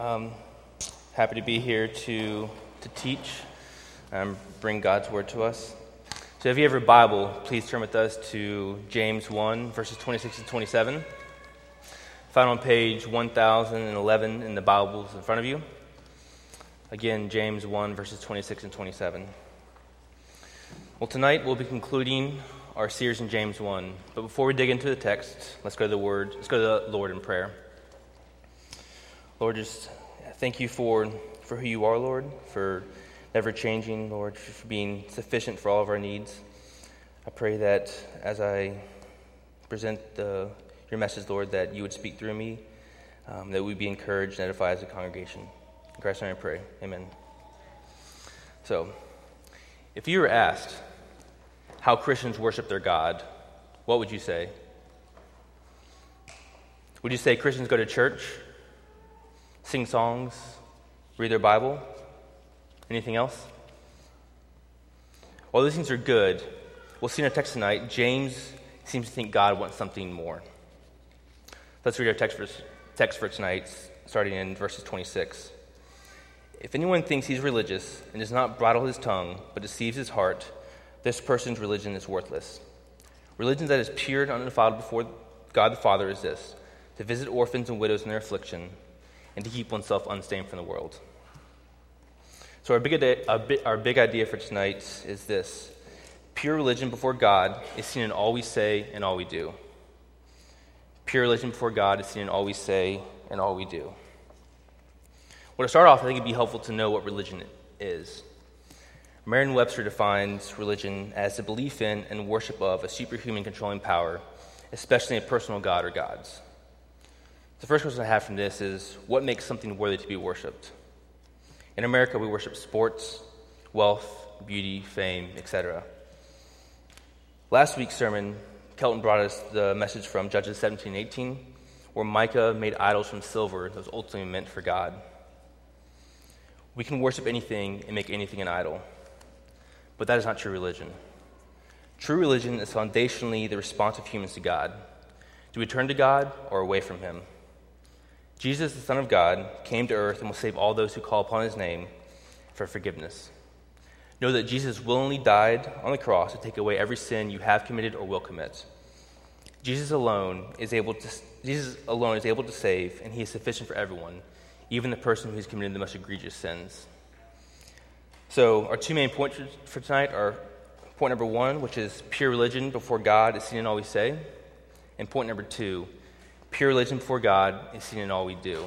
Um, happy to be here to, to teach and bring God's word to us. So, if you have your Bible, please turn with us to James 1, verses 26 to 27. Found on page 1011 in the Bibles in front of you. Again, James 1, verses 26 and 27. Well, tonight we'll be concluding our series in James 1. But before we dig into the text, let's go to the Word. Let's go to the Lord in prayer. Lord, just thank you for, for who you are, Lord, for never changing, Lord, for being sufficient for all of our needs. I pray that as I present the, your message, Lord, that you would speak through me, um, that we be encouraged and edified as a congregation. In Christ's name I pray. Amen. So, if you were asked how Christians worship their God, what would you say? Would you say Christians go to church? Sing songs, read their Bible? Anything else? While these things are good, we'll see in our text tonight, James seems to think God wants something more. Let's read our text for, text for tonight, starting in verses 26. If anyone thinks he's religious and does not bridle his tongue, but deceives his heart, this person's religion is worthless. Religion that is pure and undefiled before God the Father is this to visit orphans and widows in their affliction and to keep oneself unstained from the world. So, our big, idea, our big idea for tonight is this pure religion before God is seen in all we say and all we do. Pure religion before God is seen in all we say and all we do. Well, to start off, I think it'd be helpful to know what religion is. Merriam Webster defines religion as the belief in and worship of a superhuman controlling power, especially a personal God or gods. The first question I have from this is what makes something worthy to be worshiped? In America, we worship sports, wealth, beauty, fame, etc. Last week's sermon, Kelton brought us the message from Judges 17 18, where Micah made idols from silver that was ultimately meant for God. We can worship anything and make anything an idol, but that is not true religion. True religion is foundationally the response of humans to God. Do we turn to God or away from Him? Jesus, the Son of God, came to earth and will save all those who call upon his name for forgiveness. Know that Jesus willingly died on the cross to take away every sin you have committed or will commit. Jesus alone is able to, Jesus alone is able to save, and he is sufficient for everyone, even the person who has committed the most egregious sins. So, our two main points for tonight are point number one, which is pure religion before God is seen in all we say, and point number two, Pure religion before God is seen in all we do.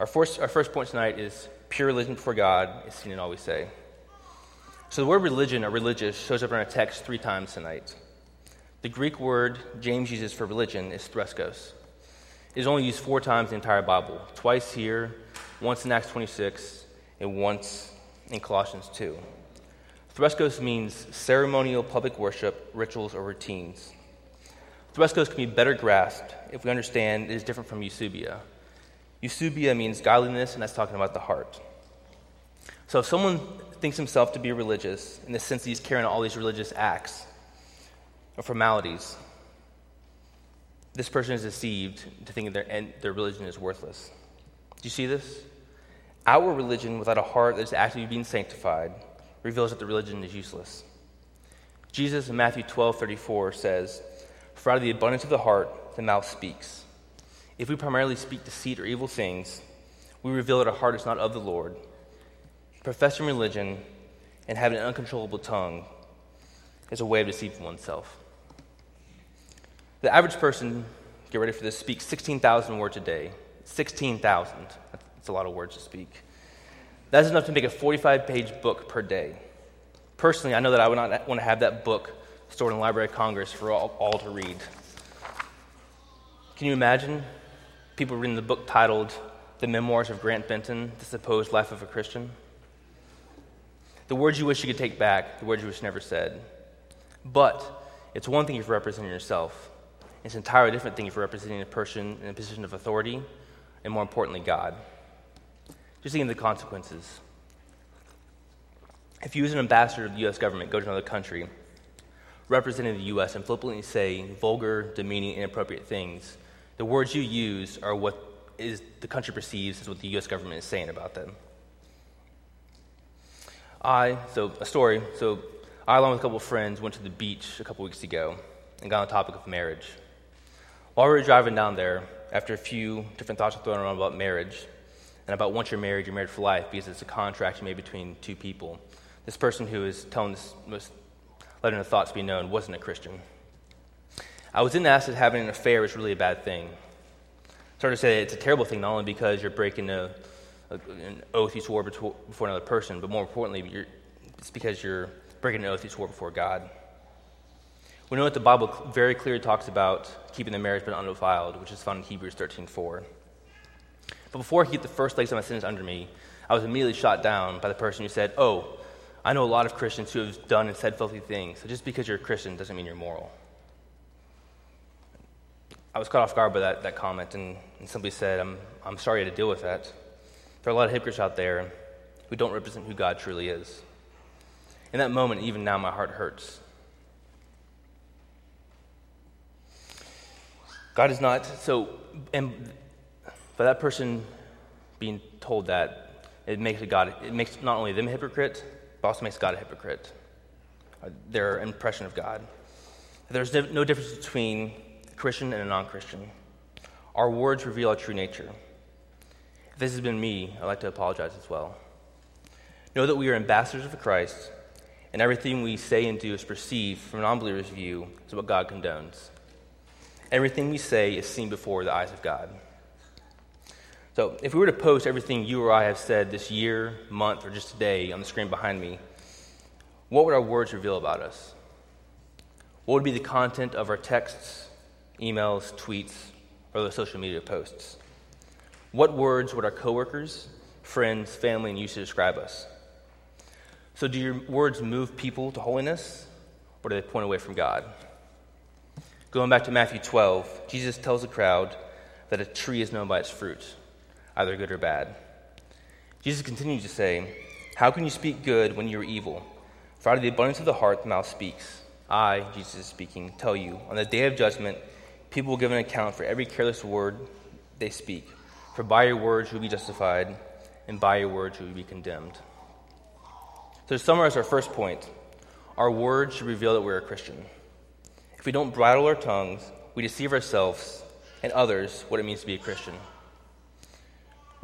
Our first, our first point tonight is pure religion before God is seen in all we say. So the word religion or religious shows up in our text three times tonight. The Greek word James uses for religion is threskos. It is only used four times in the entire Bible twice here, once in Acts 26, and once in Colossians 2. Threskos means ceremonial public worship, rituals, or routines. Threskos can be better grasped if we understand it is different from eusebia. Eusebia means godliness, and that's talking about the heart. So if someone thinks himself to be religious, in the sense that he's carrying all these religious acts or formalities, this person is deceived to think their, their religion is worthless. Do you see this? Outward religion without a heart that is actively being sanctified reveals that the religion is useless. Jesus in Matthew 12 34 says, for out of the abundance of the heart, the mouth speaks. If we primarily speak deceit or evil things, we reveal that our heart is not of the Lord. Professing religion and having an uncontrollable tongue is a way of deceiving oneself. The average person, get ready for this, speaks 16,000 words a day. 16,000. That's a lot of words to speak. That's enough to make a 45 page book per day. Personally, I know that I would not want to have that book stored in the Library of Congress for all, all to read. Can you imagine people reading the book titled The Memoirs of Grant Benton, The Supposed Life of a Christian? The words you wish you could take back, the words you wish never said. But it's one thing if you're representing yourself. It's an entirely different thing if you're representing a person in a position of authority, and more importantly, God. Just think of the consequences. If you, as an ambassador of the U.S. government, go to another country representing the U.S. and flippantly say vulgar, demeaning, inappropriate things, the words you use are what is the country perceives as what the U.S. government is saying about them. I, so a story, so I, along with a couple of friends, went to the beach a couple weeks ago and got on the topic of marriage. While we were driving down there, after a few different thoughts were thrown around about marriage and about once you're married, you're married for life because it's a contract you made between two people, this person who is telling this, letting the thoughts be known, wasn't a Christian. I was then asked if having an affair is really a bad thing. Started to say it's a terrible thing, not only because you're breaking a, a, an oath you swore before another person, but more importantly, it's because you're breaking an oath you swore before God. We know that the Bible very clearly talks about keeping the marriage but undefiled, which is found in Hebrews 13:4. But before I get the first legs of my sentence under me, I was immediately shot down by the person who said, "Oh, I know a lot of Christians who have done and said filthy things. So just because you're a Christian doesn't mean you're moral." I was caught off guard by that, that comment and, and simply said, I'm, I'm sorry to deal with that. There are a lot of hypocrites out there who don't represent who God truly is. In that moment, even now, my heart hurts. God is not, so, and by that person being told that, it makes God, it makes not only them hypocrite, but also makes God a hypocrite. Uh, their impression of God. There's no difference between a Christian and a non Christian. Our words reveal our true nature. If this has been me, I'd like to apologize as well. Know that we are ambassadors of Christ, and everything we say and do is perceived from an unbeliever's view as what God condones. Everything we say is seen before the eyes of God. So, if we were to post everything you or I have said this year, month, or just today on the screen behind me, what would our words reveal about us? What would be the content of our texts, emails, tweets, or those social media posts? What words would our coworkers, friends, family, and use to describe us? So, do your words move people to holiness, or do they point away from God? Going back to Matthew 12, Jesus tells the crowd that a tree is known by its fruit, either good or bad. Jesus continues to say, How can you speak good when you are evil? For out of the abundance of the heart, the mouth speaks. I, Jesus is speaking, tell you, on the day of judgment, People will give an account for every careless word they speak. For by your words you will be justified, and by your words you will be condemned. So, to summarize our first point, our words should reveal that we're a Christian. If we don't bridle our tongues, we deceive ourselves and others what it means to be a Christian.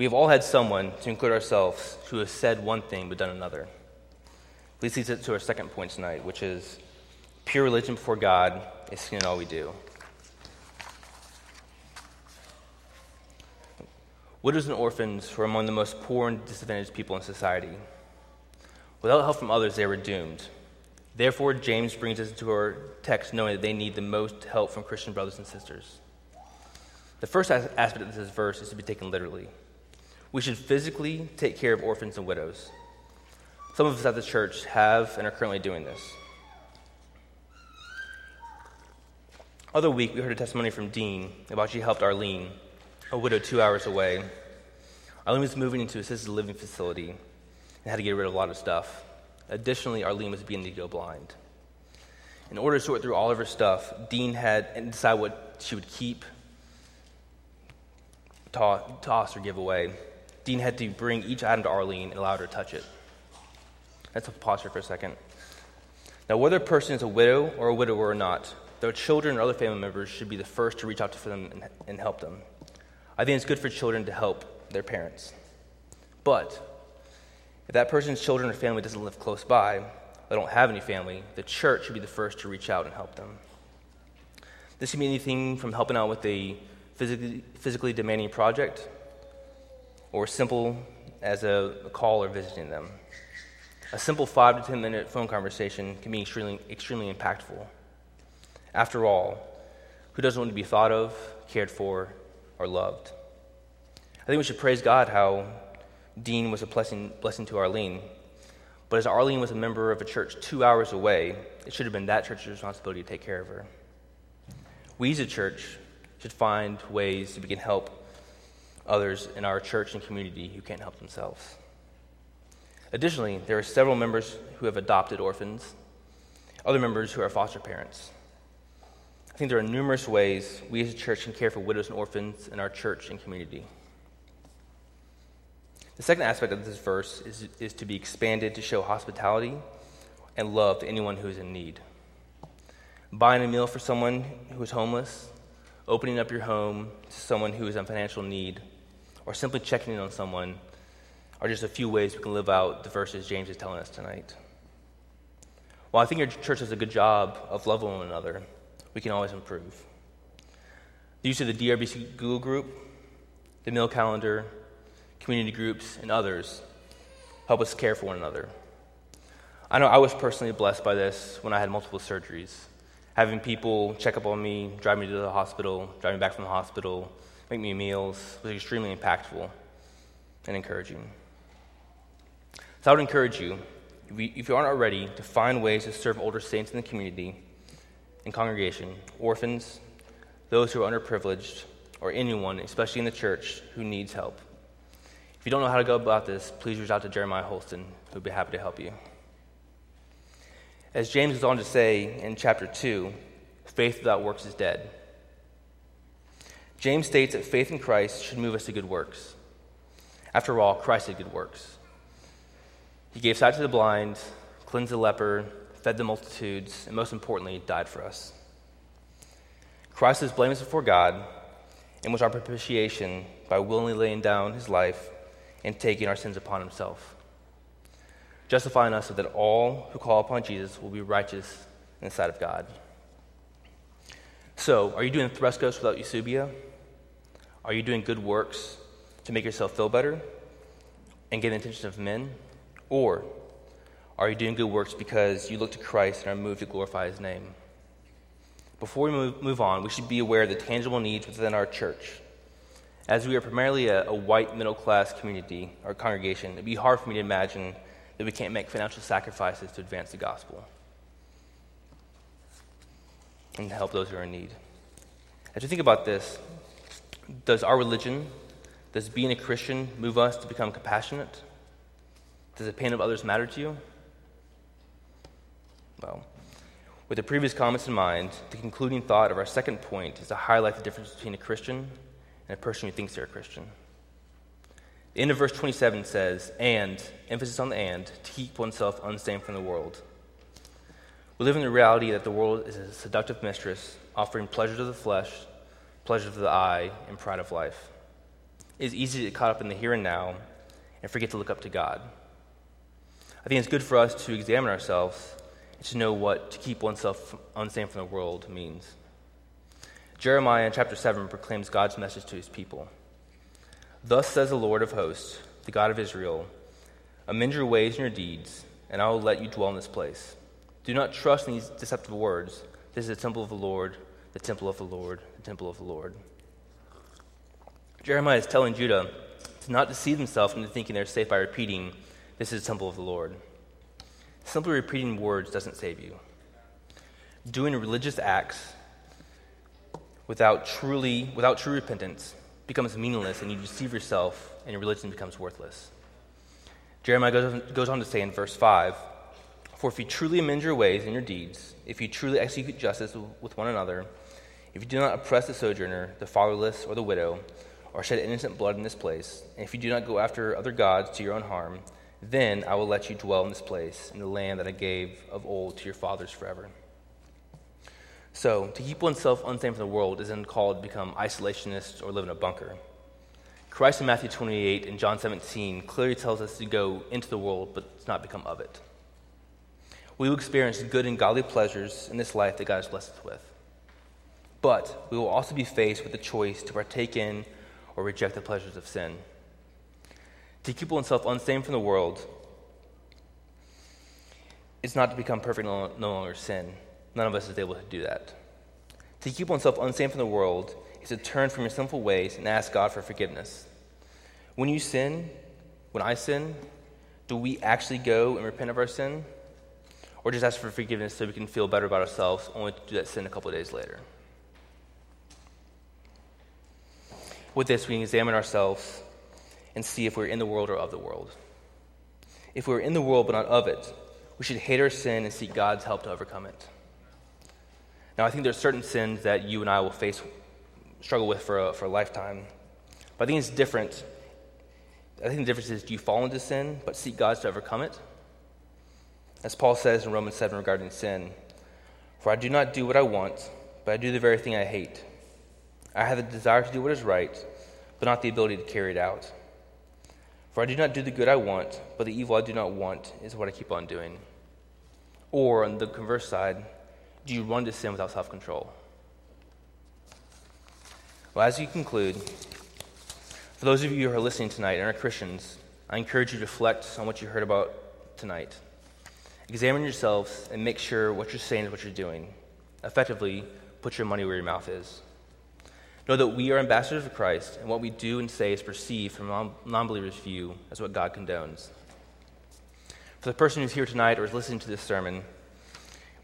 We have all had someone, to include ourselves, who has said one thing but done another. This leads us to our second point tonight, which is pure religion before God is seen in all we do. Widows and orphans were among the most poor and disadvantaged people in society. Without help from others, they were doomed. Therefore, James brings us into our text knowing that they need the most help from Christian brothers and sisters. The first aspect of this verse is to be taken literally. We should physically take care of orphans and widows. Some of us at the church have and are currently doing this. Other week, we heard a testimony from Dean about she helped Arlene a widow two hours away. Arlene was moving into an assisted living facility and had to get rid of a lot of stuff. Additionally, Arlene was beginning to go blind. In order to sort through all of her stuff, Dean had and decide what she would keep, toss, or give away. Dean had to bring each item to Arlene and allow her to touch it. Let's pause here for a second. Now, whether a person is a widow or a widower or not, their children or other family members should be the first to reach out to them and, and help them. I think it's good for children to help their parents. But if that person's children or family doesn't live close by, they don't have any family, the church should be the first to reach out and help them. This can be anything from helping out with a physically, physically demanding project or simple as a, call or visiting them. A simple five to ten minute phone conversation can be extremely, extremely impactful. After all, who doesn't want to be thought of, cared for, or loved. I think we should praise God how Dean was a blessing, blessing to Arlene. But as Arlene was a member of a church two hours away, it should have been that church's responsibility to take care of her. We as a church should find ways to begin help others in our church and community who can't help themselves. Additionally, there are several members who have adopted orphans, other members who are foster parents I think there are numerous ways we as a church can care for widows and orphans in our church and community. The second aspect of this verse is, is to be expanded to show hospitality and love to anyone who is in need. Buying a meal for someone who is homeless, opening up your home to someone who is in financial need, or simply checking in on someone are just a few ways we can live out the verses James is telling us tonight. While I think your church does a good job of loving one another, we can always improve. The use of the DRBC Google group, the meal calendar, community groups, and others help us care for one another. I know I was personally blessed by this when I had multiple surgeries. Having people check up on me, drive me to the hospital, drive me back from the hospital, make me meals was extremely impactful and encouraging. So I would encourage you, if you aren't already, to find ways to serve older saints in the community and congregation, orphans, those who are underprivileged, or anyone, especially in the church, who needs help. If you don't know how to go about this, please reach out to Jeremiah Holston, who'd be happy to help you. As James goes on to say in chapter 2, faith without works is dead. James states that faith in Christ should move us to good works. After all, Christ did good works. He gave sight to the blind, cleansed the leper, fed the multitudes, and most importantly, died for us. Christ is blameless before God and was our propitiation by willingly laying down his life and taking our sins upon himself, justifying us so that all who call upon Jesus will be righteous in the sight of God. So, are you doing Threskos without Eusebia? Are you doing good works to make yourself feel better and get the attention of men? Or are you doing good works because you look to Christ and are moved to glorify his name? Before we move, move on, we should be aware of the tangible needs within our church. As we are primarily a, a white middle class community or congregation, it'd be hard for me to imagine that we can't make financial sacrifices to advance the gospel and help those who are in need. As you think about this, does our religion, does being a Christian move us to become compassionate? Does the pain of others matter to you? Well, with the previous comments in mind, the concluding thought of our second point is to highlight the difference between a Christian and a person who thinks they're a Christian. The end of verse 27 says, and, emphasis on the and, to keep oneself unstained from the world. We live in the reality that the world is a seductive mistress, offering pleasure to the flesh, pleasure to the eye, and pride of life. It is easy to get caught up in the here and now and forget to look up to God. I think it's good for us to examine ourselves and to know what to keep oneself unstained from the world means. Jeremiah in chapter 7 proclaims God's message to his people. Thus says the Lord of hosts, the God of Israel Amend your ways and your deeds, and I will let you dwell in this place. Do not trust in these deceptive words. This is the temple of the Lord, the temple of the Lord, the temple of the Lord. Jeremiah is telling Judah to not deceive themselves into thinking they're safe by repeating, This is the temple of the Lord. Simply repeating words doesn't save you. Doing religious acts without truly without true repentance becomes meaningless and you deceive yourself and your religion becomes worthless. Jeremiah goes on, goes on to say in verse 5 For if you truly amend your ways and your deeds, if you truly execute justice with one another, if you do not oppress the sojourner, the fatherless, or the widow, or shed innocent blood in this place, and if you do not go after other gods to your own harm, then I will let you dwell in this place, in the land that I gave of old to your fathers forever. So, to keep oneself unstained from the world isn't called to become isolationist or live in a bunker. Christ in Matthew 28 and John 17 clearly tells us to go into the world, but not become of it. We will experience good and godly pleasures in this life that God has blessed us with. But we will also be faced with the choice to partake in or reject the pleasures of sin. To keep oneself unstained from the world is not to become perfect no longer sin. None of us is able to do that. To keep oneself unstained from the world is to turn from your sinful ways and ask God for forgiveness. When you sin, when I sin, do we actually go and repent of our sin? Or just ask for forgiveness so we can feel better about ourselves, only to do that sin a couple days later? With this, we can examine ourselves and see if we're in the world or of the world. If we're in the world but not of it, we should hate our sin and seek God's help to overcome it. Now, I think there's certain sins that you and I will face, struggle with for a, for a lifetime. But I think it's different I think the difference is do you fall into sin but seek God to overcome it? As Paul says in Romans 7 regarding sin, For I do not do what I want, but I do the very thing I hate. I have the desire to do what is right, but not the ability to carry it out. For I do not do the good I want, but the evil I do not want is what I keep on doing. Or, on the converse side, do you run to sin without self control? Well, as you conclude, for those of you who are listening tonight and are Christians, I encourage you to reflect on what you heard about tonight. Examine yourselves and make sure what you're saying is what you're doing. Effectively, put your money where your mouth is. Know that we are ambassadors of Christ, and what we do and say is perceived from a non believer's view as what God condones. For the person who's here tonight or is listening to this sermon,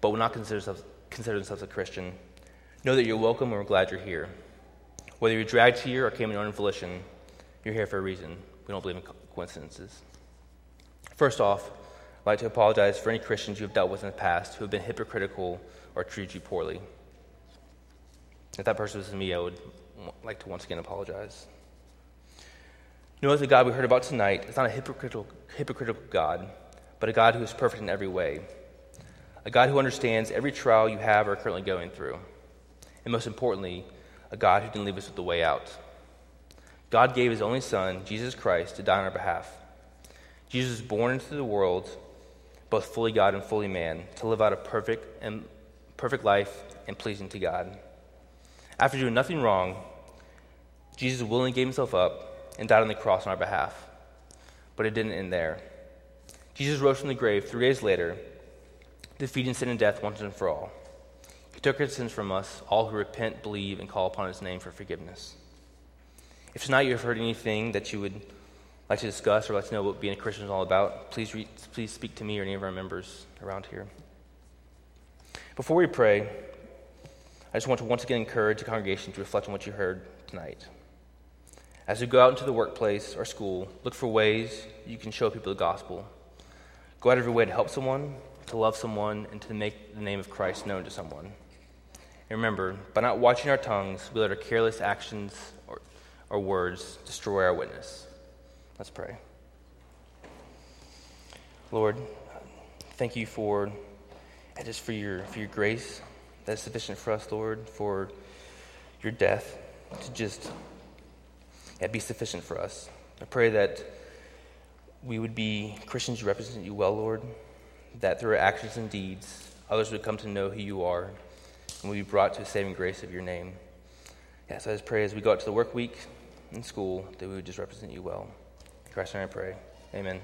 but will not consider themselves, consider themselves a Christian, know that you're welcome and we're glad you're here. Whether you're dragged here or came in your own volition, you're here for a reason. We don't believe in coincidences. First off, I'd like to apologize for any Christians you have dealt with in the past who have been hypocritical or treated you poorly. If that person was me, I would like to once again apologize. That the God we heard about tonight is not a hypocritical, hypocritical God, but a God who is perfect in every way. A God who understands every trial you have or are currently going through. And most importantly, a God who didn't leave us with the way out. God gave his only Son, Jesus Christ, to die on our behalf. Jesus was born into the world, both fully God and fully man, to live out a perfect and perfect life and pleasing to God. After doing nothing wrong, Jesus willingly gave himself up and died on the cross on our behalf. But it didn't end there. Jesus rose from the grave three days later, defeating sin and death once and for all. He took our sins from us, all who repent, believe, and call upon his name for forgiveness. If tonight you have heard anything that you would like to discuss or like to know what being a Christian is all about, please, re- please speak to me or any of our members around here. Before we pray, I just want to once again encourage the congregation to reflect on what you heard tonight. As you go out into the workplace or school, look for ways you can show people the gospel. Go out of your way to help someone, to love someone, and to make the name of Christ known to someone. And remember, by not watching our tongues, we let our careless actions or, or words destroy our witness. Let's pray. Lord, thank you for just for your for your grace that is sufficient for us, Lord, for your death to just yeah, be sufficient for us. I pray that we would be Christians who represent you well, Lord, that through our actions and deeds, others would come to know who you are and we be brought to the saving grace of your name. Yes, I just pray as we go out to the work week in school that we would just represent you well. Name I pray. Amen.